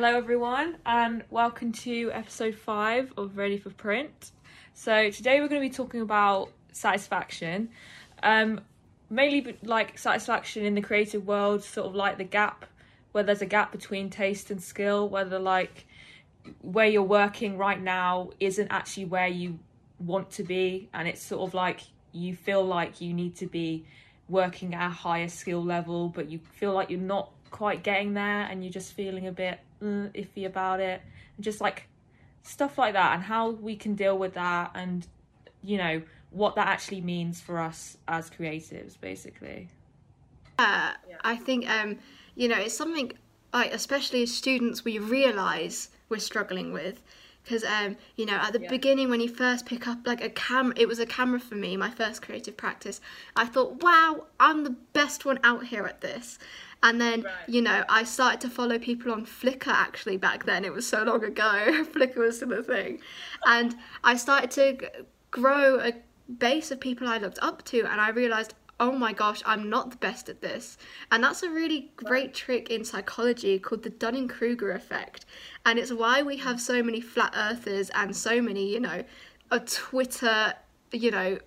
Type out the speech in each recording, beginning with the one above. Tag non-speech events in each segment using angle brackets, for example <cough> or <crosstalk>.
Hello, everyone, and welcome to episode five of Ready for Print. So, today we're going to be talking about satisfaction, um, mainly like satisfaction in the creative world, sort of like the gap where there's a gap between taste and skill, whether like where you're working right now isn't actually where you want to be, and it's sort of like you feel like you need to be working at a higher skill level, but you feel like you're not quite getting there and you're just feeling a bit uh, iffy about it. Just like stuff like that, and how we can deal with that, and you know, what that actually means for us as creatives, basically. Yeah, I think um, you know it's something like especially as students we realise we're struggling with because um, you know at the yeah. beginning when you first pick up like a camera it was a camera for me my first creative practice i thought wow i'm the best one out here at this and then right. you know i started to follow people on flickr actually back then it was so long ago <laughs> flickr was still a thing and i started to grow a base of people i looked up to and i realized oh my gosh, I'm not the best at this. And that's a really great trick in psychology called the Dunning Kruger effect. And it's why we mm. have so many flat earthers and so many, you know, a Twitter, you know,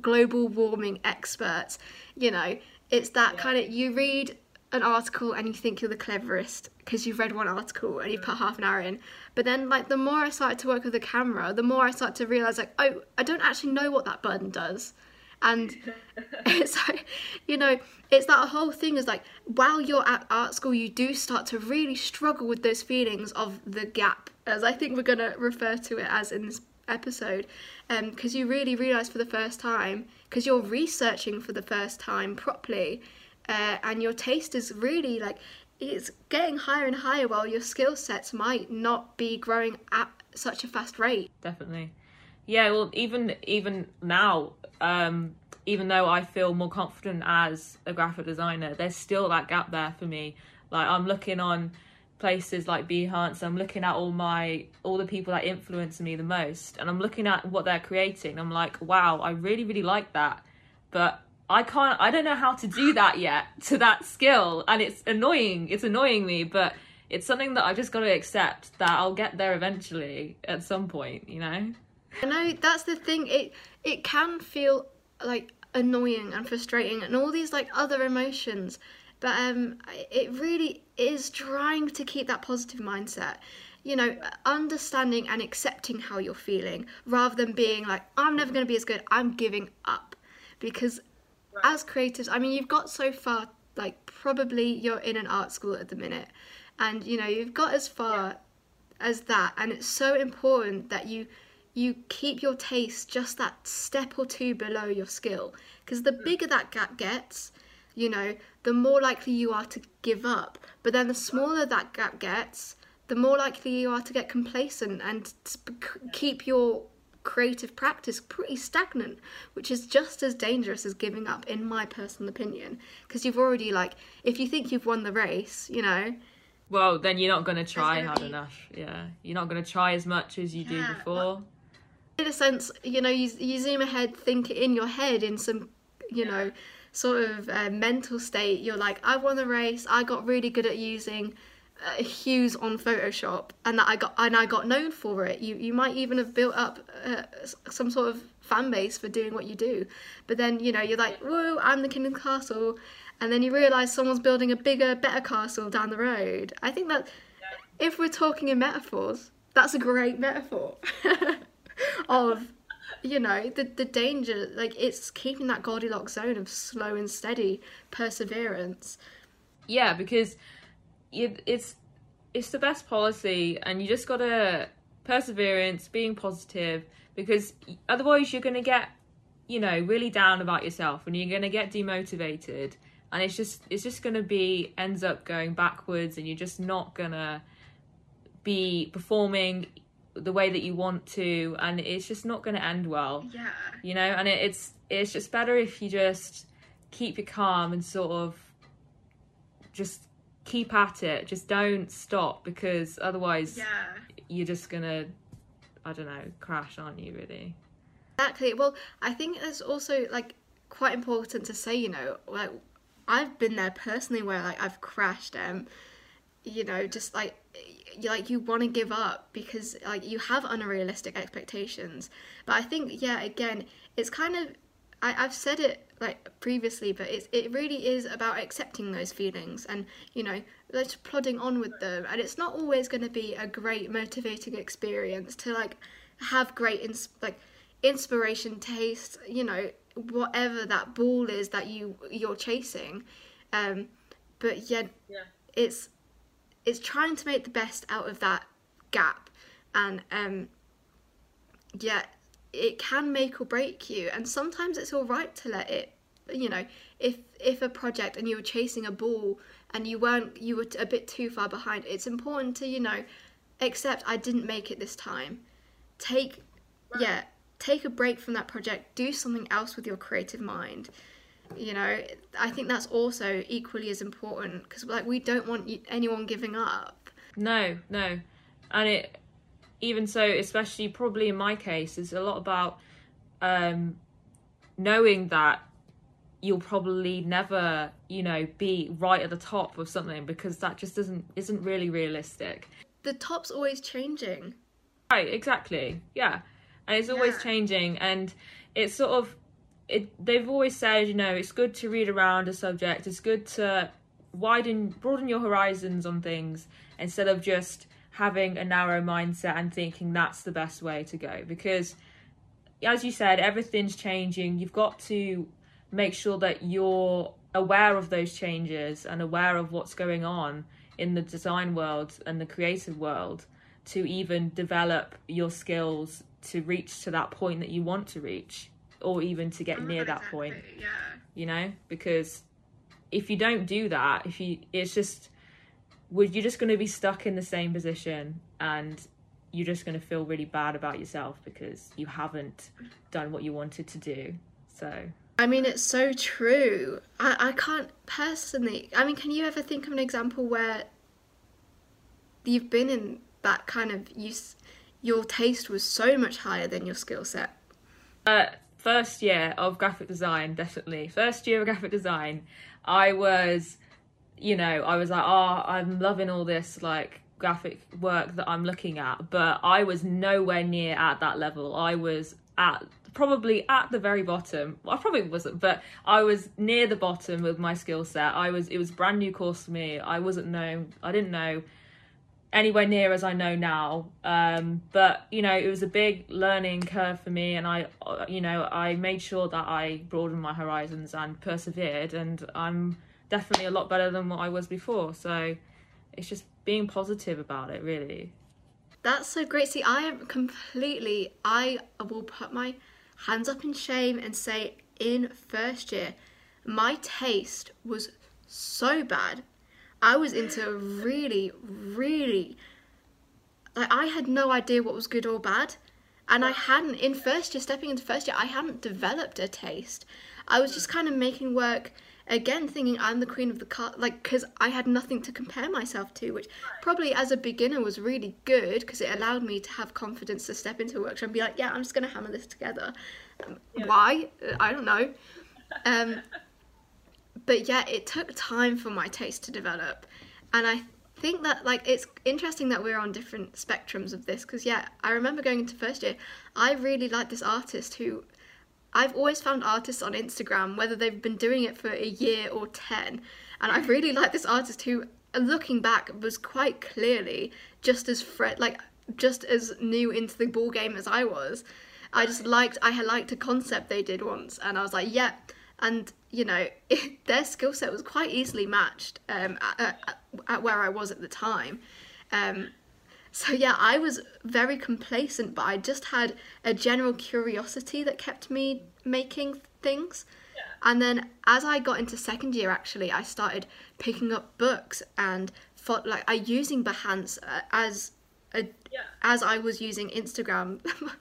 global warming experts. You know, it's that yeah. kind of, you read an article and you think you're the cleverest because you've read one article and you put half an hour in. But then, like, the more I started to work with the camera, the more I started to realize, like, oh, I don't actually know what that button does and <laughs> it's like you know it's that whole thing is like while you're at art school you do start to really struggle with those feelings of the gap as i think we're going to refer to it as in this episode because um, you really realize for the first time because you're researching for the first time properly uh, and your taste is really like it's getting higher and higher while your skill sets might not be growing at such a fast rate definitely yeah well even even now um, even though I feel more confident as a graphic designer, there's still that gap there for me. Like I'm looking on places like Behance, I'm looking at all my all the people that influence me the most, and I'm looking at what they're creating. I'm like, wow, I really really like that, but I can't. I don't know how to do that yet to that skill, and it's annoying. It's annoying me, but it's something that I've just got to accept that I'll get there eventually at some point. You know. I know that's the thing. It it can feel like annoying and frustrating and all these like other emotions, but um, it really is trying to keep that positive mindset. You know, understanding and accepting how you're feeling rather than being like, I'm never going to be as good. I'm giving up because right. as creatives, I mean, you've got so far. Like probably you're in an art school at the minute, and you know you've got as far yeah. as that, and it's so important that you you keep your taste just that step or two below your skill. Because the mm. bigger that gap gets, you know, the more likely you are to give up. But then the smaller that gap gets, the more likely you are to get complacent and keep your creative practice pretty stagnant, which is just as dangerous as giving up, in my personal opinion. Because you've already, like, if you think you've won the race, you know. Well, then you're not going to try hard be... enough. Yeah. You're not going to try as much as you yeah, do before. In a sense, you know, you, you zoom ahead, think in your head in some, you yeah. know, sort of uh, mental state. You're like, I won the race. I got really good at using uh, hues on Photoshop, and that I got and I got known for it. You you might even have built up uh, some sort of fan base for doing what you do. But then you know you're like, whoa, I'm the king of the castle, and then you realise someone's building a bigger, better castle down the road. I think that if we're talking in metaphors, that's a great metaphor. <laughs> of you know the the danger like it's keeping that goldilocks zone of slow and steady perseverance yeah because it's it's the best policy and you just gotta perseverance being positive because otherwise you're gonna get you know really down about yourself and you're gonna get demotivated and it's just it's just gonna be ends up going backwards and you're just not gonna be performing the way that you want to and it's just not going to end well. Yeah. You know and it, it's it's just better if you just keep your calm and sort of just keep at it just don't stop because otherwise yeah. you're just gonna i don't know crash aren't you really? Exactly. Well i think it's also like quite important to say you know like i've been there personally where like i've crashed um you know just like you like you want to give up because like you have unrealistic expectations. But i think yeah again it's kind of I, i've said it like previously but it's it really is about accepting those feelings and you know just plodding on with them. And it's not always going to be a great motivating experience to like have great ins- like inspiration taste you know whatever that ball is that you you're chasing. Um but yet yeah. it's it's trying to make the best out of that gap. And um yeah it can make or break you. And sometimes it's all right to let it you know if if a project and you were chasing a ball and you weren't you were a bit too far behind it's important to you know accept i didn't make it this time. Take right. yeah take a break from that project do something else with your creative mind. You know i think that's also equally as important because like we don't want anyone giving up. No no. And it even so especially probably in my case is a lot about um knowing that you'll probably never you know be right at the top of something because that just doesn't isn't really realistic. The top's always changing. Right exactly. Yeah. And it's always yeah. changing and it's sort of it they've always said you know it's good to read around a subject. It's good to widen broaden your horizons on things instead of just having a narrow mindset and thinking that's the best way to go. Because as you said everything's changing. You've got to make sure that you're aware of those changes and aware of what's going on in the design world and the creative world to even develop your skills to reach to that point that you want to reach or even to get near that point yeah. you know? Because if you don't do that if you it's just would you're just going to be stuck in the same position and you're just going to feel really bad about yourself because you haven't done what you wanted to do so I mean, it's so true. I, I can't personally. I mean, can you ever think of an example where you've been in that kind of use? Your taste was so much higher than your skill set. Uh, first year of graphic design, definitely. First year of graphic design, I was, you know, I was like, oh, I'm loving all this like graphic work that I'm looking at, but I was nowhere near at that level. I was at probably at the very bottom. Well, I probably wasn't, but I was near the bottom with my skill set. I was it was brand new course for me. I wasn't know I didn't know anywhere near as I know now. Um, but you know, it was a big learning curve for me, and I, you know, I made sure that I broadened my horizons and persevered, and I'm definitely a lot better than what I was before. So it's just being positive about it, really. That's so great. See, I am completely. I will put my hands up in shame and say in first year, my taste was so bad. I was into really, really like I had no idea what was good or bad. And I hadn't in first year, stepping into first year, I hadn't developed a taste. I was just kind of making work again thinking I'm the queen of the car like because I had nothing to compare myself to which probably as a beginner was really good because it allowed me to have confidence to step into a workshop and be like yeah I'm just gonna hammer this together. Um, yeah. why? I don't know. Um, but yeah it took time for my taste to develop. And I think that like it's interesting that we're on different spectrums of this because yeah I remember going into first year I really liked this artist who I've always found artists on Instagram, whether they've been doing it for a year or 10, and I really like this artist who, looking back, was quite clearly just as fre- like just as new into the ball game as I was. I just liked I had liked a concept they did once, and I was like, yeah. And you know, it, <laughs> their skill set was quite easily matched um, at, at, at, where I was at the time. Um, so yeah, I was very complacent, but I just had a general curiosity that kept me making things. Yeah. And then as I got into second year, actually, I started picking up books and fought, like I using Behance uh, as a, yeah. as I was using Instagram.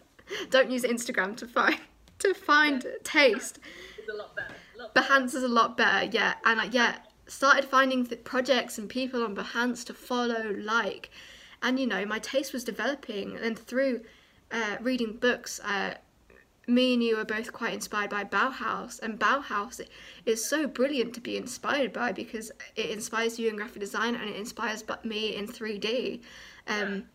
<laughs> Don't use Instagram to find <laughs> to find yeah. taste. It's a lot better. A lot Behance is a lot better, yeah. And I, yeah, started finding th- projects and people on Behance to follow, like and you know my taste was developing and through uh, reading books uh, me and you are both quite inspired by Bauhaus, and Bauhaus is so brilliant to be inspired by because it inspires you in graphic design and it inspires me in 3D. Um,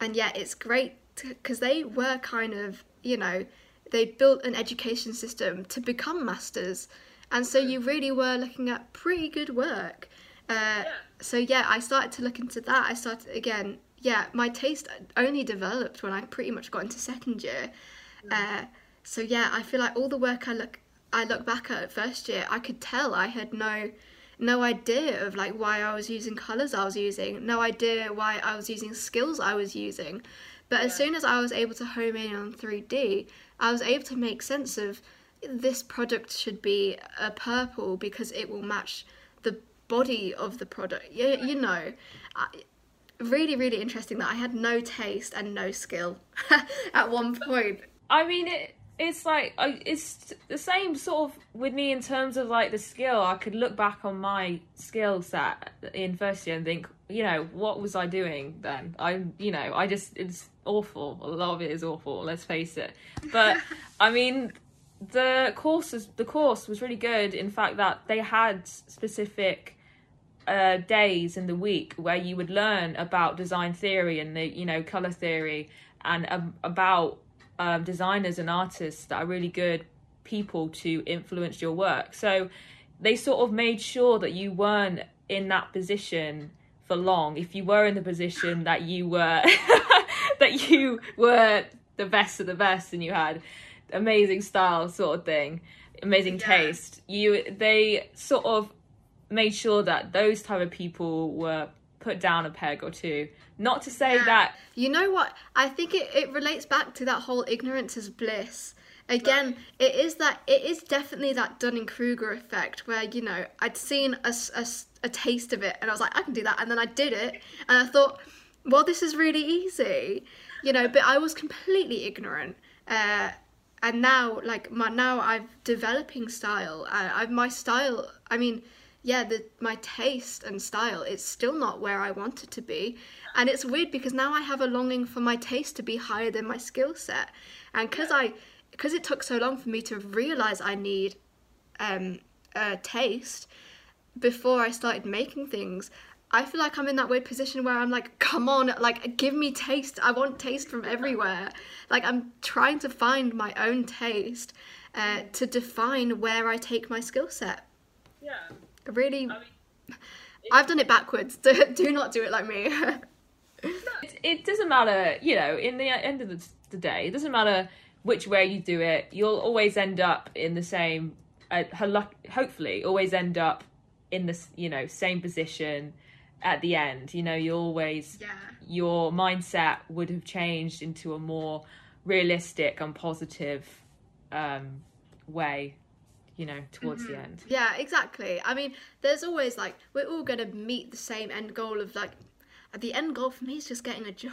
and yeah, it's great because they were kind of, you know, they built an education system to become masters. And so you really were looking at pretty good work. Uh, yeah. So yeah, I started to look into that. I started again. Yeah, my taste only developed when I pretty much got into second year. Uh, so yeah, I feel like all the work I look I look back at first year, I could tell I had no no idea of like why I was using colors I was using, no idea why I was using skills I was using. But as soon as I was able to home in on 3D, I was able to make sense of this product should be a purple because it will match body of the product. You, you know, I, really, really interesting that I had no taste and no skill <laughs> at one point. I mean, it it's like it's the same sort of with me in terms of like the skill. I could look back on my skill set in first year and think, you know, what was I doing then? I, you know, I just it's awful. A lot of it is awful. Let's face it. But <laughs> I mean, the course the course was really good. In fact, that they had specific. Uh, days in the week where you would learn about design theory and the you know color theory and um, about um, designers and artists that are really good people to influence your work. So they sort of made sure that you weren't in that position for long. If you were in the position that you were <laughs> that you were the best of the best and you had amazing style sort of thing, amazing yeah. taste, you they sort of made sure that those type of people were put down a peg or two not to say yeah. that. You know what? I think it, it relates back to that whole ignorance is bliss. Again, it is that it is definitely that Dunning Kruger effect where you know I'd seen a, a, a taste of it and I was like I can do that and then I did it and I thought well this is really easy you know but I was completely ignorant uh, and now like my now I'm developing style uh, I've my style I mean yeah the my taste and style it's still not where I want it to be and it's weird because now I have a longing for my taste to be higher than my skill set. And because I, because it took so long for me to realize I need um, a taste before I started making things, I feel like I'm in that weird position where I'm like, come on, like, give me taste. I want taste from everywhere. Like, I'm trying to find my own taste uh, to define where I take my skill set. Yeah. Really, I mean, I've done it backwards. <laughs> Do, not do it like me. <laughs> it, it, doesn't matter, you know, in the end of the, the, day, it doesn't matter which way you do it, you'll always end up in the same, uh, hopefully, always end up in the, you know, same position at the end. You know, you always, yeah. your mindset would have changed into a more realistic and positive um, way you know towards mm-hmm. the end yeah exactly i mean there's always like we're all going to meet the same end goal of like the end goal for me is just getting a <laughs> job.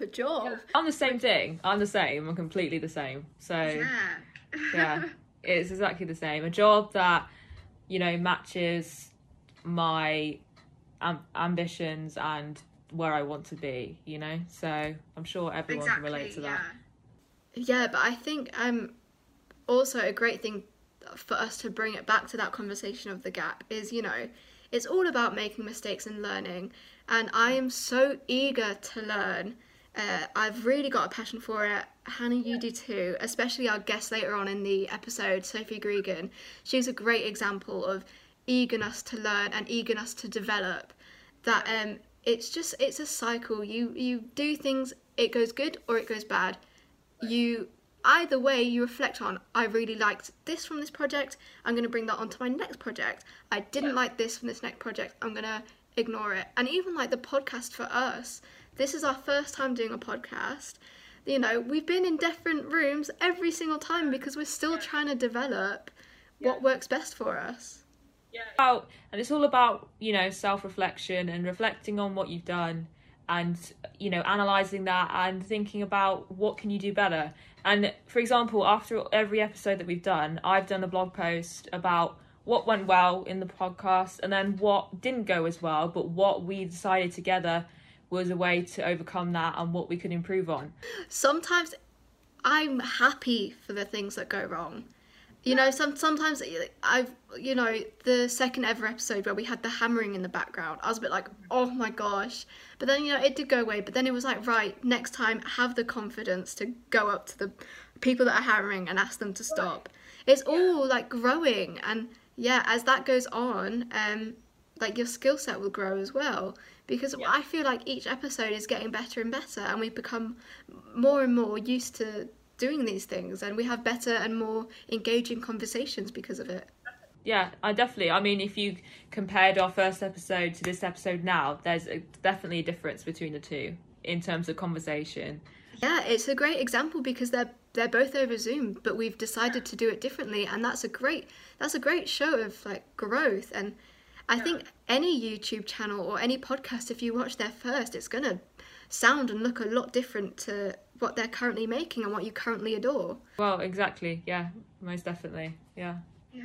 a job. Yeah. I'm the same thing. I'm the same. I'm completely the same. So yeah, yeah, <laughs> it's exactly the same. A job that you know matches my am- ambitions and where I want to be. You know, so I'm sure everyone exactly, can relate to that. Yeah. yeah, but I think um also a great thing for us to bring it back to that conversation of the gap is you know it's all about making mistakes and learning and I am so eager to learn. Uh, I've really got a passion for it. Hannah, you do too, especially our guest later on in the episode, Sophie Gregan. She's a great example of eagerness to learn and eagerness to develop. That um, it's just it's a cycle. You you do things, it goes good or it goes bad. You either way you reflect on i really liked this from this project i'm going to bring that onto my next project i didn't like this from this next project i'm going to ignore it. And even like the podcast for us, this is our first time doing a podcast. You know, we've been in different rooms every single time because we're still trying to develop yeah. what works best for us. Yeah. About, and it's all about, you know, self reflection and reflecting on what you've done and, you know, analysing that and thinking about what can you do better. And for example, after every episode that we've done, I've done a blog post about what went well in the podcast and then what didn't go as well, but what we decided together was a way to overcome that and what we could improve on. Sometimes I'm happy for the things that go wrong. You know, some sometimes I've you know the second ever episode where we had the hammering in the background. I was a bit like, oh my gosh, but then you know it did go away. But then it was like, right, next time have the confidence to go up to the people that are hammering and ask them to stop. It's all like growing, and yeah, as that goes on, um, like your skill set will grow as well because yeah. I feel like each episode is getting better and better, and we've become more and more used to doing these things, and we have better and more engaging conversations because of it. Yeah, I definitely. I mean, if you compared our first episode to this episode now, there's a, definitely a difference between the two in terms of conversation. Yeah, it's a great example because they're they're both over Zoom, but we've decided to do it differently, and that's a great that's a great show of like growth and I think any YouTube channel or any podcast, if you watch their first, it's going to sound and look a lot different to what they're currently making and what you currently adore. Well, exactly. Yeah, most definitely. Yeah. Yeah.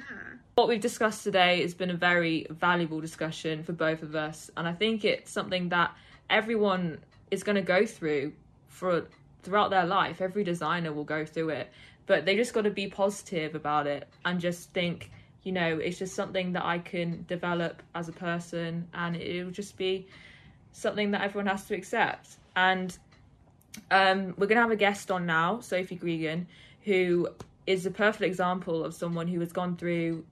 What we've discussed today has been a very valuable discussion for both of us, and I think it's something that everyone is going to go through for throughout their life. Every designer will go through it, but they just got to be positive about it and just think you know it's just something that i can develop as a person and it'll just be something that everyone has to accept and um, we're going to have a guest on now sophie gregan who is a perfect example of someone who has gone through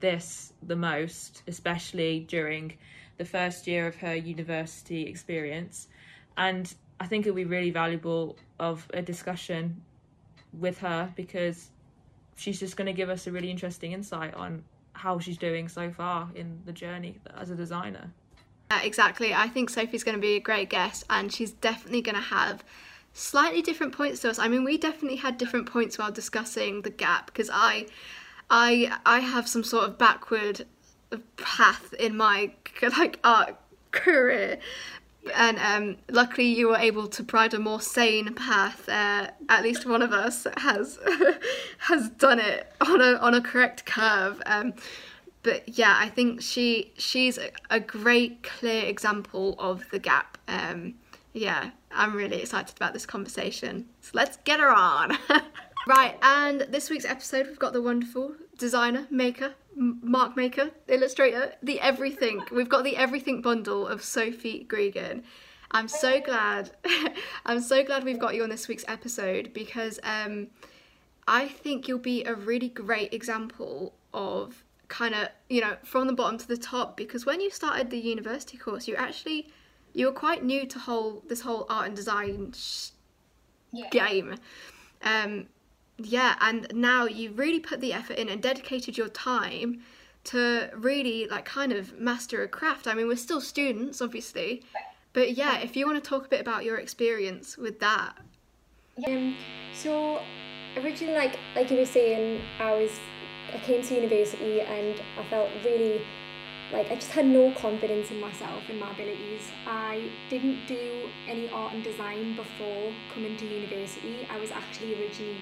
this the most especially during the first year of her university experience and i think it'll be really valuable of a discussion with her because she's just going to give us a really interesting insight on how she's doing so far in the journey as a designer. Yeah, exactly. I think Sophie's going to be a great guest, and she's definitely going to have slightly different points to us. I mean, we definitely had different points while discussing the gap because I, I, I have some sort of backward path in my like art career and um, luckily you were able to provide a more sane path. Uh, at least one of us has <laughs> has done it on a on a correct curve. Um, but yeah, I think she she's a, great clear example of the gap. Um, yeah, I'm really excited about this conversation. So let's get her on. <laughs> right, and this week's episode we've got the wonderful designer, maker, mark maker, illustrator, the everything. We've got the everything bundle of Sophie Gregan. I'm so glad. <laughs> I'm so glad we've got you on this week's episode because um, I think you'll be a really great example of kind of you know from the bottom to the top because when you started the university course you actually you were quite new to whole this whole art and design sh- yeah. game. Um, yeah and now you really put the effort in and dedicated your time to really like kind of master a craft. I mean we're still students obviously but yeah if you want to talk a bit about your experience with that. Um so originally like like you were saying i was i came to university and i felt really like I just had no confidence in myself and my abilities. I didn't do any art and design before coming to university. I was actually originally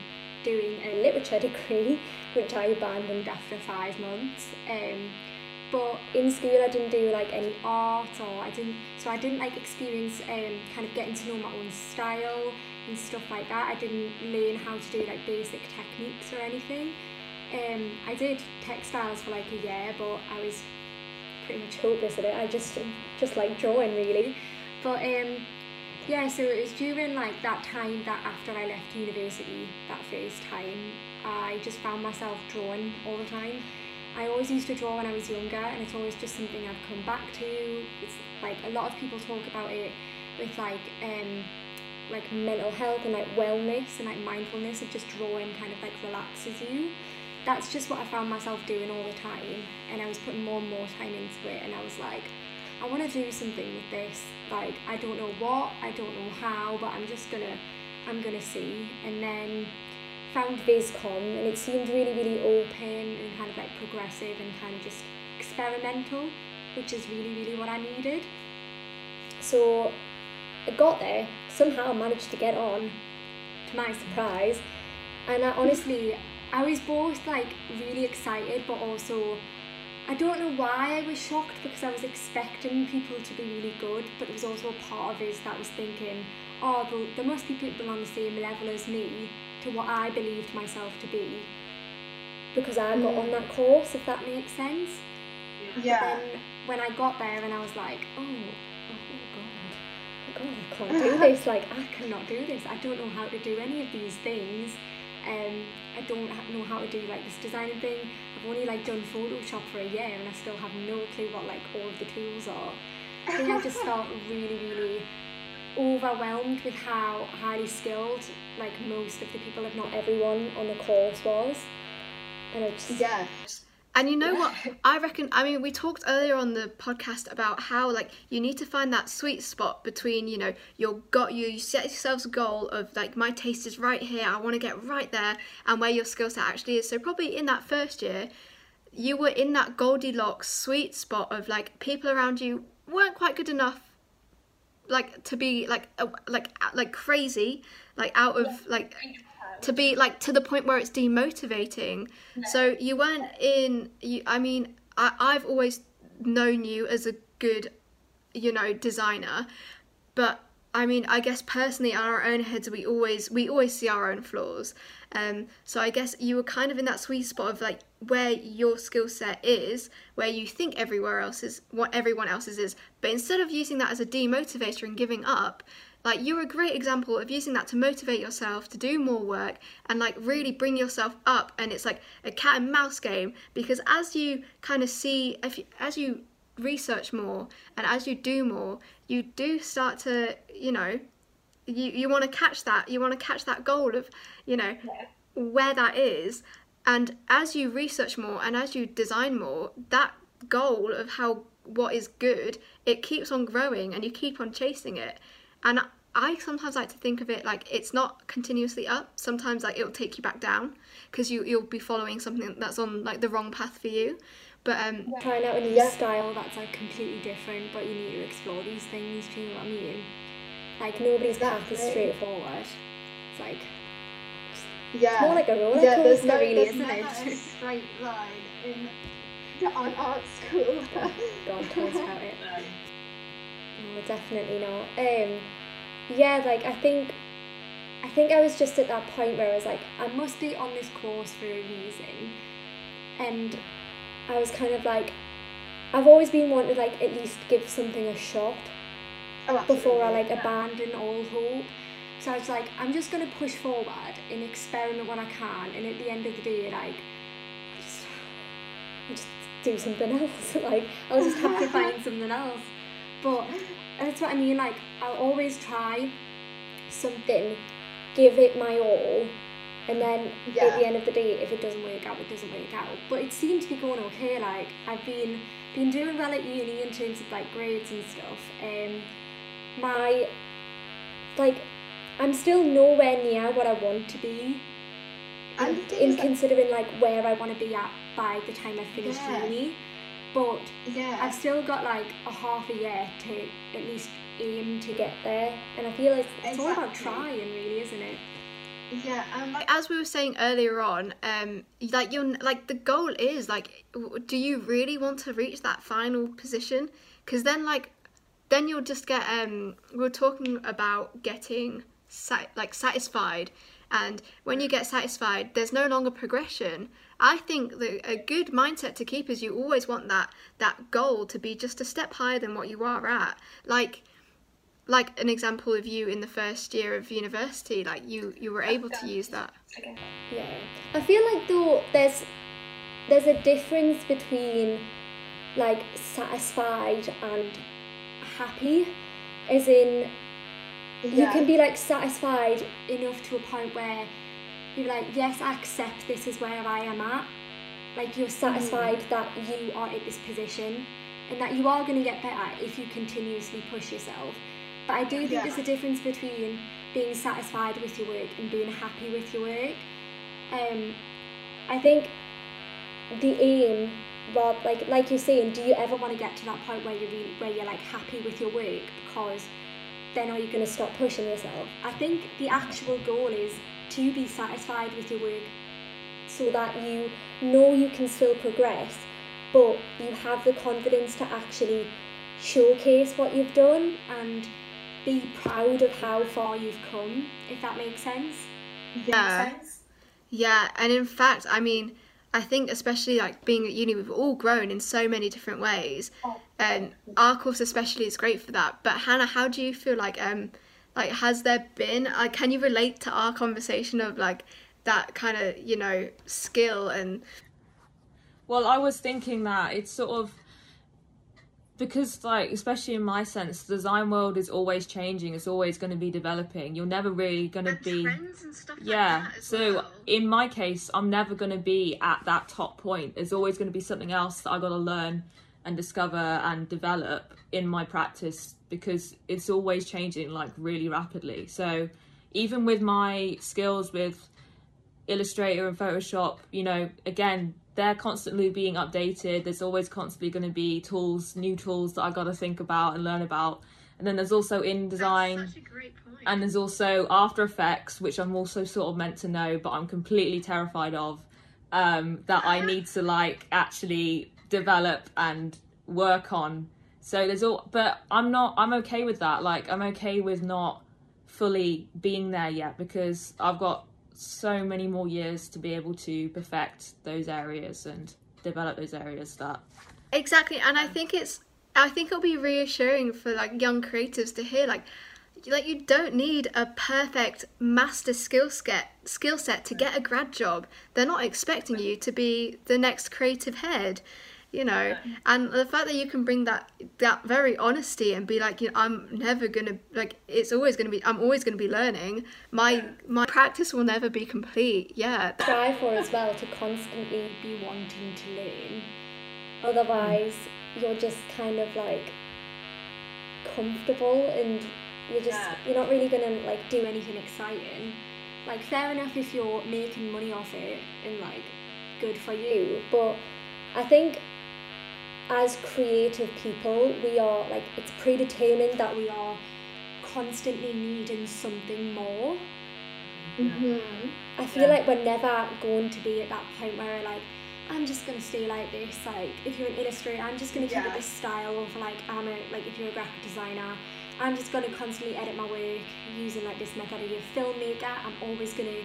doing a literature <laughs> degree, which I abandoned after five months. Um, but in school I didn't do like any art or I didn't so I didn't like experience um, kind of getting to know my own style and stuff like that. I didn't learn how to do like basic techniques or anything. Um, I did textiles for like a year but I was pretty much hopeless at it. I just just like drawing really. But um, yeah, so it was during like that time that after I left university, that first time, I just found myself drawing all the time. I always used to draw when I was younger, and it's always just something I've come back to. It's like a lot of people talk about it with like um, like mental health and like wellness and like mindfulness of just drawing kind of like relaxes you. That's just what I found myself doing all the time, and I was putting more and more time into it, and I was like, I want to do something with this. Like, I don't know what, I don't know how, but I'm just gonna, I'm gonna see. And then found VisCom, and it seemed really, really open and kind of like progressive and kind of just experimental, which is really, really what I needed. So I got there, somehow managed to get on, to my surprise. And I honestly, I was both like really excited, but also I don't know why I was shocked because I was expecting people to be really good, but there was also a part of us that was thinking, oh, well, there must be people on the same level as me to what I believed myself to be. because I got on mm. that course, if that makes sense. Yeah. But then when I got there and I was like, oh, oh god, oh god, I can't do <laughs> this. Like I cannot do this. I don't know how to do any of these things. Um, I don't know how to do like this designing thing. I've only like done Photoshop for a year and I still have no clue what like all of the tools are. I think I just felt <laughs> really, really overwhelmed with how highly skilled like most of the people, if not everyone, on the course was. And I just Yeah. And you know what? <laughs> I reckon. I mean, we talked earlier on the podcast about how like you need to find that sweet spot between you know your got you, you set yourselves a goal of like my taste is right here. I want to get right there, and where your skill set actually is. So probably in that first year, you were in that Goldilocks sweet spot of like people around you weren't quite good enough like to be like like like crazy like out of like to be like to the point where it's demotivating. So you weren't in you i mean I, i've always known you as a good you know designer. But i mean i guess personally in our own heads we always we always see our own flaws. Um so i guess you were kind of in that sweet spot of like where your skill set is where you think everywhere else is what everyone else's is. But instead of using that as a demotivator and giving up like you're a great example of using that to motivate yourself to do more work and like really bring yourself up and it's like a cat and mouse game because as you kind of see if you, as you research more and as you do more you do start to you know you you want to catch that you want to catch that goal of you know where that is. And as you research more and as you design more that goal of how what is good it keeps on growing and you keep on chasing it and i sometimes like to think of it like it's not continuously up sometimes like it'll take you back down because you you'll be following something that's on like the wrong path for you but um trying out a new Yeah. style that's like completely different, but you need to explore these things. Do you know what I mean? Like nobody's path is straightforward. It's like Yeah. it's more like a roller yeah, there's coaster, no, really, isn't never it? a straight line in on art school. <laughs> God, tell us about it. <laughs> Definitely not. Um, yeah, like I think, I think I was just at that point where I was like, I must be on this course for a reason, and I was kind of like, I've always been wanting to like at least give something a shot oh, before I like absolutely. abandon all hope. So I was like, I'm just gonna push forward and experiment when I can, and at the end of the day, like, just, I'll just do something <laughs> else. like, I'll just have to find <laughs> something else. But that's what I mean. Like, I'll always try something, give it my all, and then at the end of the day, if it doesn't work out, it doesn't work out. But it seemed to be going okay. Like, I've been been doing well at uni in terms of like grades and stuff. Um, my like I'm still nowhere near what I want to be. And In, in considering like where I want to be at by the time I finish Yeah. uni, but yeah. I've still got like a half a year to at least aim to get there, and I feel like it's all about trying, really, isn't it? yeah, and like, like as we were saying earlier on um like you're like the goal is like do you really want to reach that final position? Because then like then you'll just get um we we're talking about getting sat- like satisfied. And when you get satisfied there's no longer progression i think that a good mindset to keep is you always want that that goal to be just a step higher than what you are at. Like like an example of you in the first year of university like you you were able to use that. Yeah. I feel like though there's there's a difference between like satisfied and happy as in you can be like satisfied enough to a point where you're like yes I accept this is where I am at. Like you're satisfied that you are at this position and that you are going to get better if you continuously push yourself. But I do think Yeah. there's a difference between being satisfied with your work and being happy with your work. Um, I think the aim, Rob, like like you're saying, do you ever want to get to that point where you're really, where you're like happy with your work? Because then are you going to stop pushing yourself? I think the actual goal is to be satisfied with your work so that you know you can still progress, but you have the confidence to actually showcase what you've done and be proud of how far you've come, if that makes sense. Yeah. Yeah, and in fact, I mean, I think especially like being at uni, we've all grown in so many different ways, and our course especially is great for that. But Hannah, how do you feel like um like has there been uh, can you relate to our conversation of like that kind of you know skill and Well, I was thinking that it's sort of because like especially in my sense the design world is always changing it's always going to be developing you're never really going to be trends and stuff like yeah that as so well. in my case i'm never going to be at that top point there's always going to be something else that i got to learn and discover and develop in my practice because it's always changing like really rapidly so even with my skills with illustrator and photoshop you know again they're constantly being updated there's always constantly going to be tools new tools that i got to think about and learn about and then there's also InDesign That's such a great point. and there's also After Effects, which I'm also sort of meant to know, but I'm completely terrified of. Um, that I need to like actually develop and work on. So there's all, but I'm not. I'm okay with that. Like I'm okay with not fully being there yet because I've got so many more years to be able to perfect those areas and develop those areas that Exactly, and I think it's I think it'll be reassuring for like young creatives to hear like like you don't need a perfect master skill set skill set to get a grad job. They're not expecting you to be the next creative head, you know. And the fact that you can bring that that very honesty and be like, you know, I'm never gonna like it's always gonna be I'm always gonna be learning. My my practice will never be complete. Yeah. try for as well to constantly be wanting to learn. Otherwise, you're just kind of like comfortable and you're just you're not really gonna like do anything exciting. Like fair enough if you're making money off it and like good for you, but I think as creative people, we are like it's predetermined that we are constantly needing something more. Mm-hmm. I feel Yeah. like we're never going to be at that point where we're like, I'm just gonna stay like this. Like, if you're an illustrator, I'm just gonna keep it this style of like I'm a like if you're a graphic designer, I'm just gonna constantly edit my work using like this method. If you're a filmmaker, I'm always gonna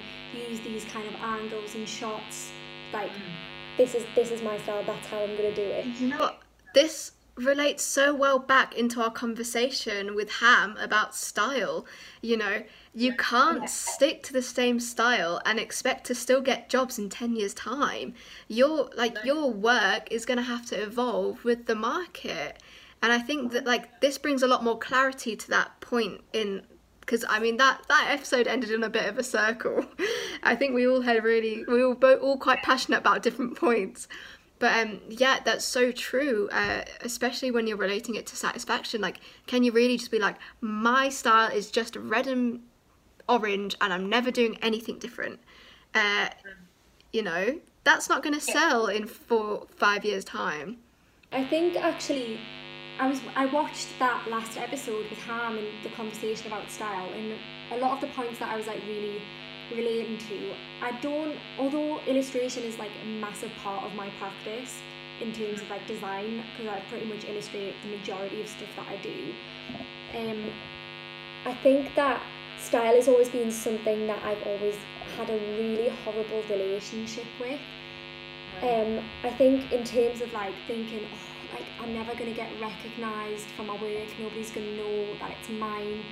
use these kind of angles and shots. Like, mm. This is this is my style. That's how I'm gonna do it. You know what? This relates so well back into our conversation with Ham about style. You know, you can't stick to the same style and expect to still get jobs in 10 years time. Your like your work is going to have to evolve with the market. And I think that like this brings a lot more clarity to that point in because I mean that that episode ended in a bit of a circle. <laughs> I think we all had really we were both all quite passionate about different points. But um, yeah, that's so true. Uh, especially when you're relating it to satisfaction. Like, can you really just be like, my style is just red and orange, and I'm never doing anything different? Uh, you know, that's not going to sell in four, five years' time. I think actually, I was I watched that last episode with Ham and the conversation about style, and a lot of the points that I was like really relating to. I don't, although illustration is like a massive part of my practice in terms of like design, because I pretty much illustrate the majority of stuff that I do. Um, I think that style has always been something that I've always had a really horrible relationship with. Um, I think in terms of like thinking, oh, like I'm never gonna get recognised for my work. Nobody's gonna know that it's mine.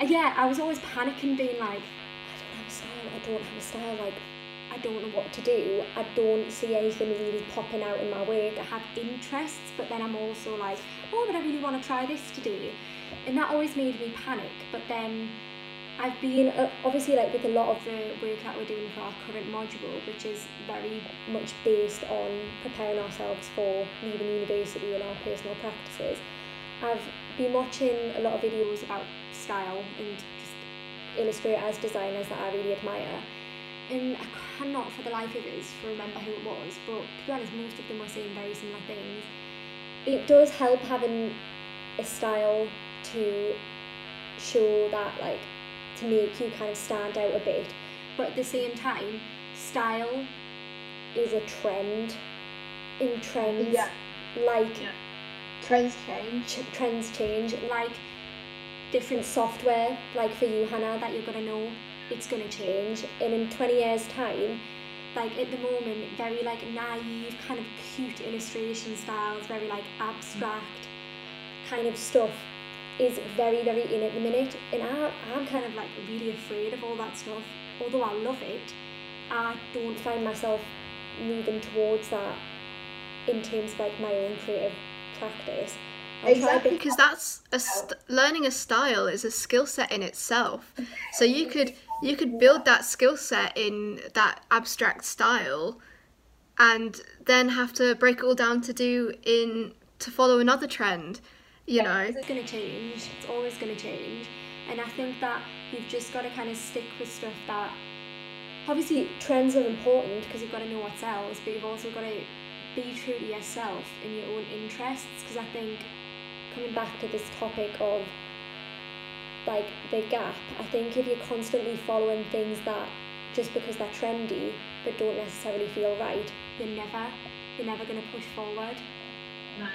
And yeah, I was always panicking, being like, I don't have a style. I don't have a style. Like, I don't know what to do. I don't see anything really popping out in my work. I have interests, but then I'm also like, oh, but I really want to try this today, and that always made me panic. But then I've been uh, obviously like with a lot of the work that we're doing for our current module, which is very much based on preparing ourselves for leaving university and our personal practices. I've been watching a lot of videos about style and just illustrators, designers that I really admire. And I cannot for the life of us remember who it was, but to be honest, most of them were saying very similar things. It does help having a style to show that like to make you kind of stand out a bit. But at the same time, style is a trend. In trends, Yeah. like Yeah. Trends change. ch- trends change, like different software, like for you, Hannah, that you're gonna know, it's gonna change. And in 20 years' time, like at the moment very like naive kind of cute illustration styles very like abstract kind of stuff is very very in at the minute and I, I'm kind of like really afraid of all that stuff although I love it I don't find myself moving towards that in terms of like my own creative practice I'll Exactly, because that's a st- learning a style is a skill set in itself. So you could you could build that skill set in that abstract style, and then have to break it all down to do in to follow another trend. You know, It's going to change. It's always going to change. And I think that you've just got to kind of stick with stuff that. Obviously, trends are important because you've got to know what sells, but you've also got to be true to yourself and your own interests. Because I think, coming back to this topic of like the gap, I think if you're constantly following things that just because they're trendy but don't necessarily feel right, you're never, you're never going to push forward. No.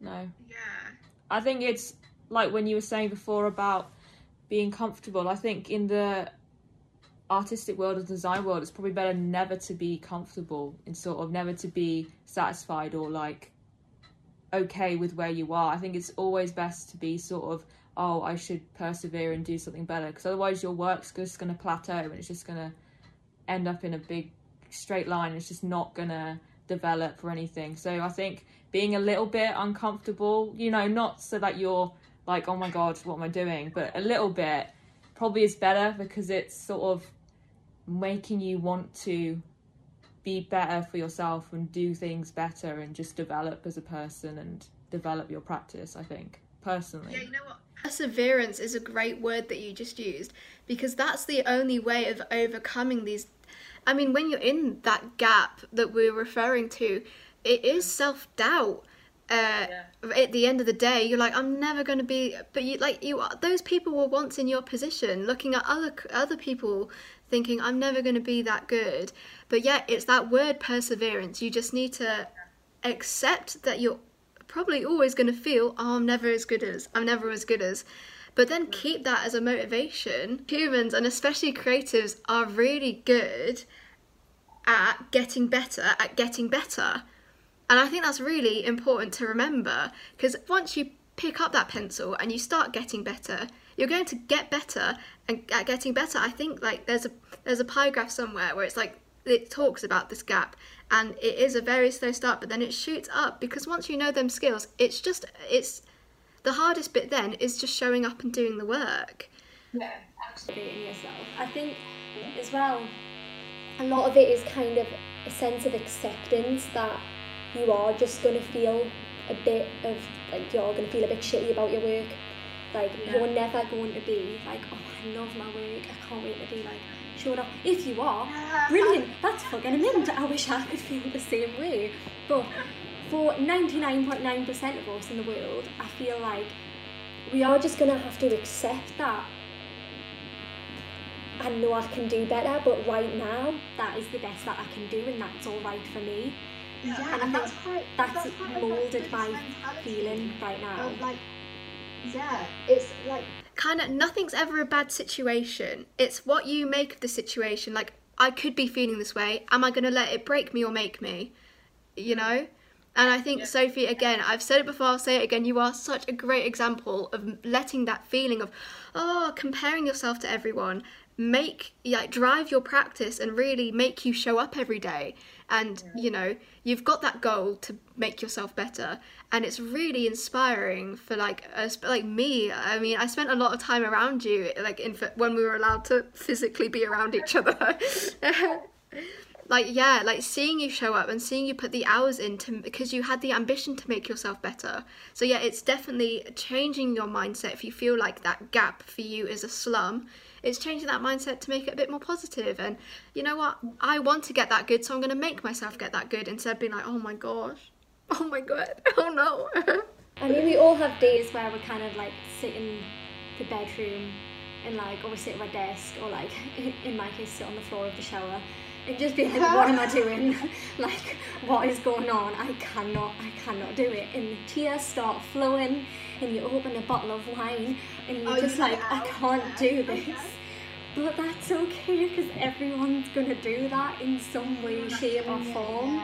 No. yeah, I think it's like when you were saying before about being comfortable. I think in the artistic world or design world, it's probably better never to be comfortable and sort of never to be satisfied or like okay with where you are. I think it's always best to be sort of, oh, I should persevere and do something better because otherwise your work's just going to plateau and it's just going to end up in a big straight line. It's just not going to develop or anything. So I think being a little bit uncomfortable, you know, not so that you're like, oh my god, what am I doing? But a little bit probably is better because it's sort of making you want to be better for yourself and do things better and just develop as a person and develop your practice, I think, personally. Yeah, you know what? Perseverance is a great word that you just used because that's the only way of overcoming these. I mean, when you're in that gap that we're referring to, it is self doubt. Uh, At the end of the day, you're like, I'm never going to be. But you like you. are- Those people were once in your position, looking at other other people, thinking, I'm never going to be that good. But yet, it's that word perseverance. You just need to accept that you're probably always going to feel, oh, I'm never as good as, I'm never as good as. But then keep that as a motivation. Humans, and especially creatives, are really good at getting better, at getting better. And I think that's really important to remember because once you pick up that pencil and you start getting better, you're going to get better and at getting better. I think like there's a there's a pie graph somewhere where it's like it talks about this gap and it is a very slow start but then it shoots up because once you know them skills, it's just it's the hardest bit then is just showing up and doing the work. Yeah, absolutely. yourself. I think as well, a lot of it is kind of a sense of acceptance that you are just going to feel a bit of like you're going to feel a bit shitty about your work. Like you're never going to be like, oh, I love my work. I can't wait to be like showing up. If you are, <laughs> brilliant. That's fucking amazing. I wish I could feel the same way. But for 99.9% of us in the world, I feel like we are just going to have to accept that I know I can do better, but right now that is the best that I can do, and that's all right for me. Yeah, And I think that's quite, That's quite moulded good my feeling right now. of, like, yeah, it's like kind of nothing's ever a bad situation. It's what you make of the situation. Like I could be feeling this way. Am I going to let it break me or make me? You know? And I think Sophie again, I've said it before, I'll say it again, you are such a great example of letting that feeling of oh, comparing yourself to everyone make like drive your practice and really make you show up every day and you know you've got that goal to make yourself better. And it's really inspiring for like us like me. I mean i spent a lot of time around you like in when we were allowed to <laughs> physically be around each other. <laughs> Like yeah like seeing you show up and seeing you put the hours in to because you had the ambition to make yourself better. So yeah it's definitely changing your mindset if you feel like that gap for you is a slum it's changing that mindset to make it a bit more positive. And you know what? I want to get that good so i'm going to make myself get that good instead of being like oh my gosh. <laughs> Oh my god. <laughs> Oh no. <laughs> I mean, we all have days where we're kind of like sit in the bedroom and like, or we sit at my desk, or like, in my case, sit on the floor of the shower and just be like, what am I doing? <laughs> like, what is going on? I cannot, I cannot do it. And the tears start flowing, and you open a bottle of wine, and you're Oh, just like, I can't do <laughs> this. but that's okay because everyone's gonna do that in some way, shape, or form.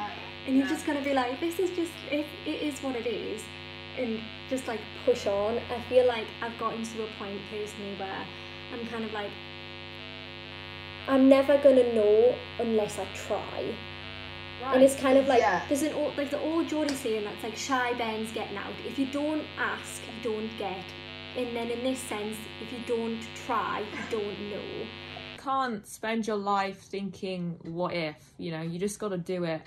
And you're just gonna be like, this is just it, it is what it is, and just like push on. I feel like I've gotten to a point personally where I'm kind of like, I'm never gonna know unless I try. And it's kind of like Yeah. there's an old like the old Geordie saying that's like shy Ben's getting out. If you don't ask, you don't get. And then in this sense, if you don't try, you don't know. can't spend your life thinking what if you know you just got to do it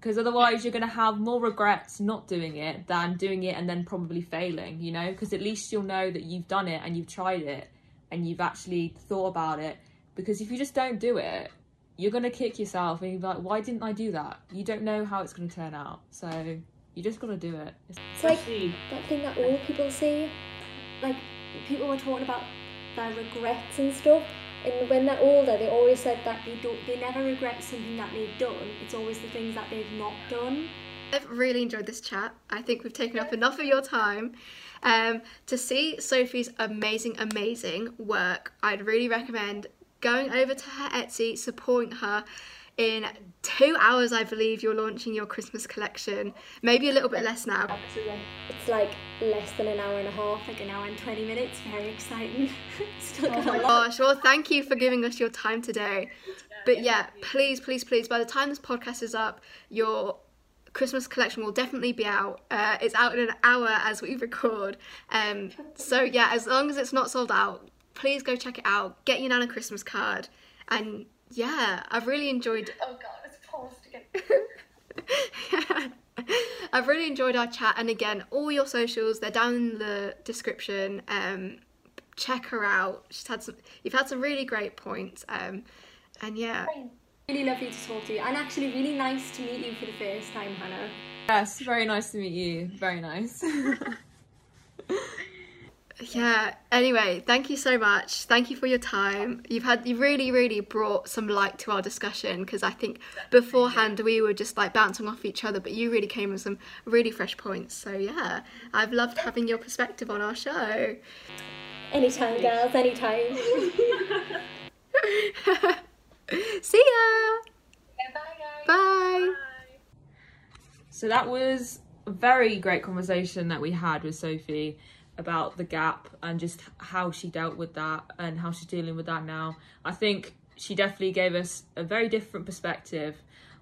because otherwise you're going to have more regrets not doing it than doing it and then probably failing you know because at least you'll know that you've done it and you've tried it and you've actually thought about it because if you just don't do it you're going to kick yourself and you're like why didn't i do that you don't know how it's going to turn out so you just got to do it It's like that thing that old people say, like people were talking about their regrets and stuff. And when they're older, they always said that they don't, they never regret something that they've done. It's always the things that they've not done. I've really enjoyed this chat. I think we've taken up enough of your time. Um, to see Sophie's amazing, amazing work, I'd really recommend going over to her Etsy, supporting her. In two hours, I believe you're launching your Christmas collection. Maybe a little bit less now. It's like less than an hour and a half, like an hour and 20 minutes. Very exciting. <laughs> Still got a lot. Gosh, well, thank you for giving us your time today. But yeah, please, please, please, by the time this podcast is up, your Christmas collection will definitely be out. Uh, it's out in an hour as we <laughs> record. Um, so yeah, as long as it's not sold out, please go check it out. Get your Nana Christmas card. And yeah, I've really enjoyed Oh god, it's paused again. <laughs> I've really enjoyed our chat, and again, all your socials they're down in the description. Um, check her out. She's had some. You've had some really great points. Um, and yeah, Really lovely to talk to you, and actually really nice to meet you for the first time, Hannah. yes very nice to meet you very nice <laughs> yeah. Anyway, thank you so much. Thank you for your time. You've had you really, really brought some light to our discussion because I think beforehand we were just like bouncing off each other, but you really came with some really fresh points. So yeah, I've loved having your perspective on our show. Anytime, girls, anytime. <laughs> See ya. Yeah, bye guys. Bye. So that was a very great conversation that we had with Sophie about the gap and just how she dealt with that and how she's dealing with that now. I think she definitely gave us a very different perspective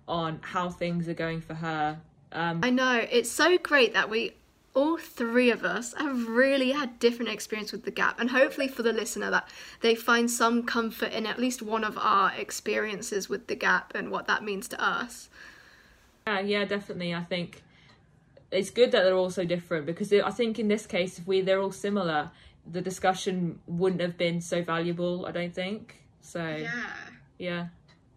on how things are going for her. Um, I know it's so great that we all three of us have really had different experience with the gap and hopefully for the listener that they find some comfort in at least one of our experiences with the gap and what that means to us. Yeah, yeah, definitely. I think it's good that they're all so different because I think in this case, if we they're all similar, the discussion wouldn't have been so valuable. I don't think so. Yeah. Yeah.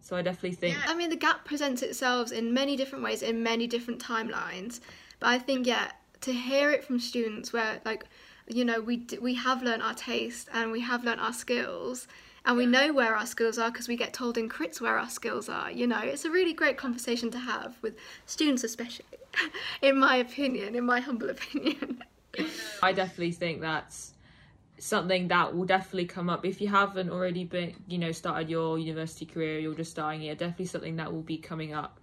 So I definitely think I mean, the gap presents itself in many different ways, in many different timelines. But I think, yeah, to hear it from students where, like, you know, we d- we have learned our taste and we have learned our skills, and we know where our skills are because we get told in crits where our skills are. You know, it's a really great conversation to have with students, especially, <laughs> in my opinion, in my humble opinion. I definitely think that's something that will definitely come up if you haven't already been, you know, started your university career, you're just starting it. Definitely something that will be coming up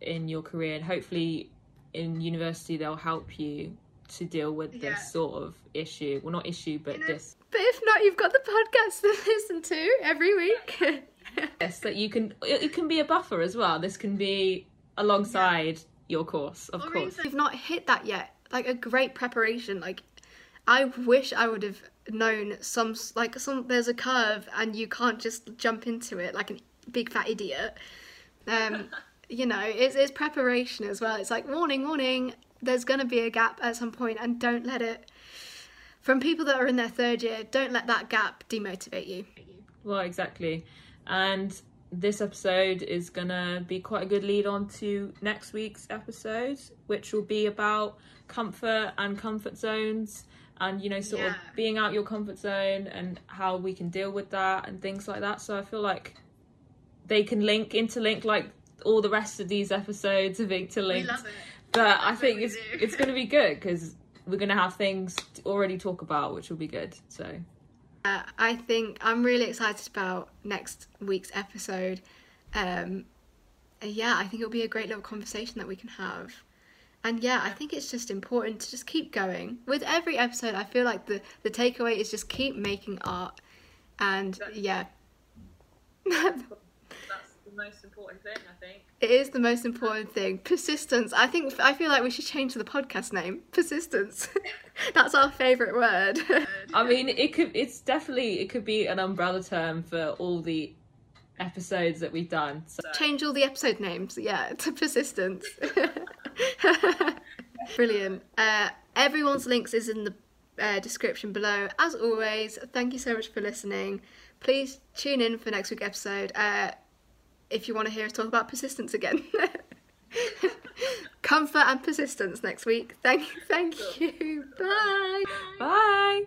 in your career, and hopefully in university they'll help you to deal with this Yeah. sort of issue. Well, not issue, but this but if not, you've got the podcast to <laughs> listen to every week. <laughs> yes, that you can. It, it can be a buffer as well. This can be alongside your course, of course. You've not hit that yet. Like a great preparation. Like I wish I would have known some like some. There's a curve and you can't just jump into it like a big fat idiot. Um, <laughs> you know, it's it's preparation as well. It's like warning, warning. There's gonna be a gap at some point, and don't let it. From people that are in their third year, don't let that gap demotivate you. Well, exactly. And this episode is gonna be quite a good lead on to next week's episode, which will be about comfort and comfort zones and you know sort Yeah. of being out your comfort zone and how we can deal with that and things like that. So I feel like they can link interlink like all the rest of these episodes are interlinked. But I think it's do. it's going to be good because we're going to have things to already talk about, which will be good. So Uh, I think I'm really excited about next week's episode. Um, yeah, I think it'll be a great little conversation that we can have. And yeah, I think it's just important to just keep going. With every episode, I feel like the, the takeaway is just keep making art. And yeah. <laughs> That's the most important thing, I think. It is the most important thing. Persistence. I think I feel like we should change the podcast name. Persistence. <laughs> That's our favourite word. <laughs> I mean, it could. It's definitely it could be an umbrella term for all the episodes that we've done. So. Change all the episode names. Yeah, to persistence. <laughs> Brilliant. Uh, everyone's links is in the uh, description below. As always, thank you so much for listening. Please tune in for next week's episode uh, if you want to hear us talk about persistence again. <laughs> Comfort and persistence next week. Thank, you. thank you. Bye. Bye.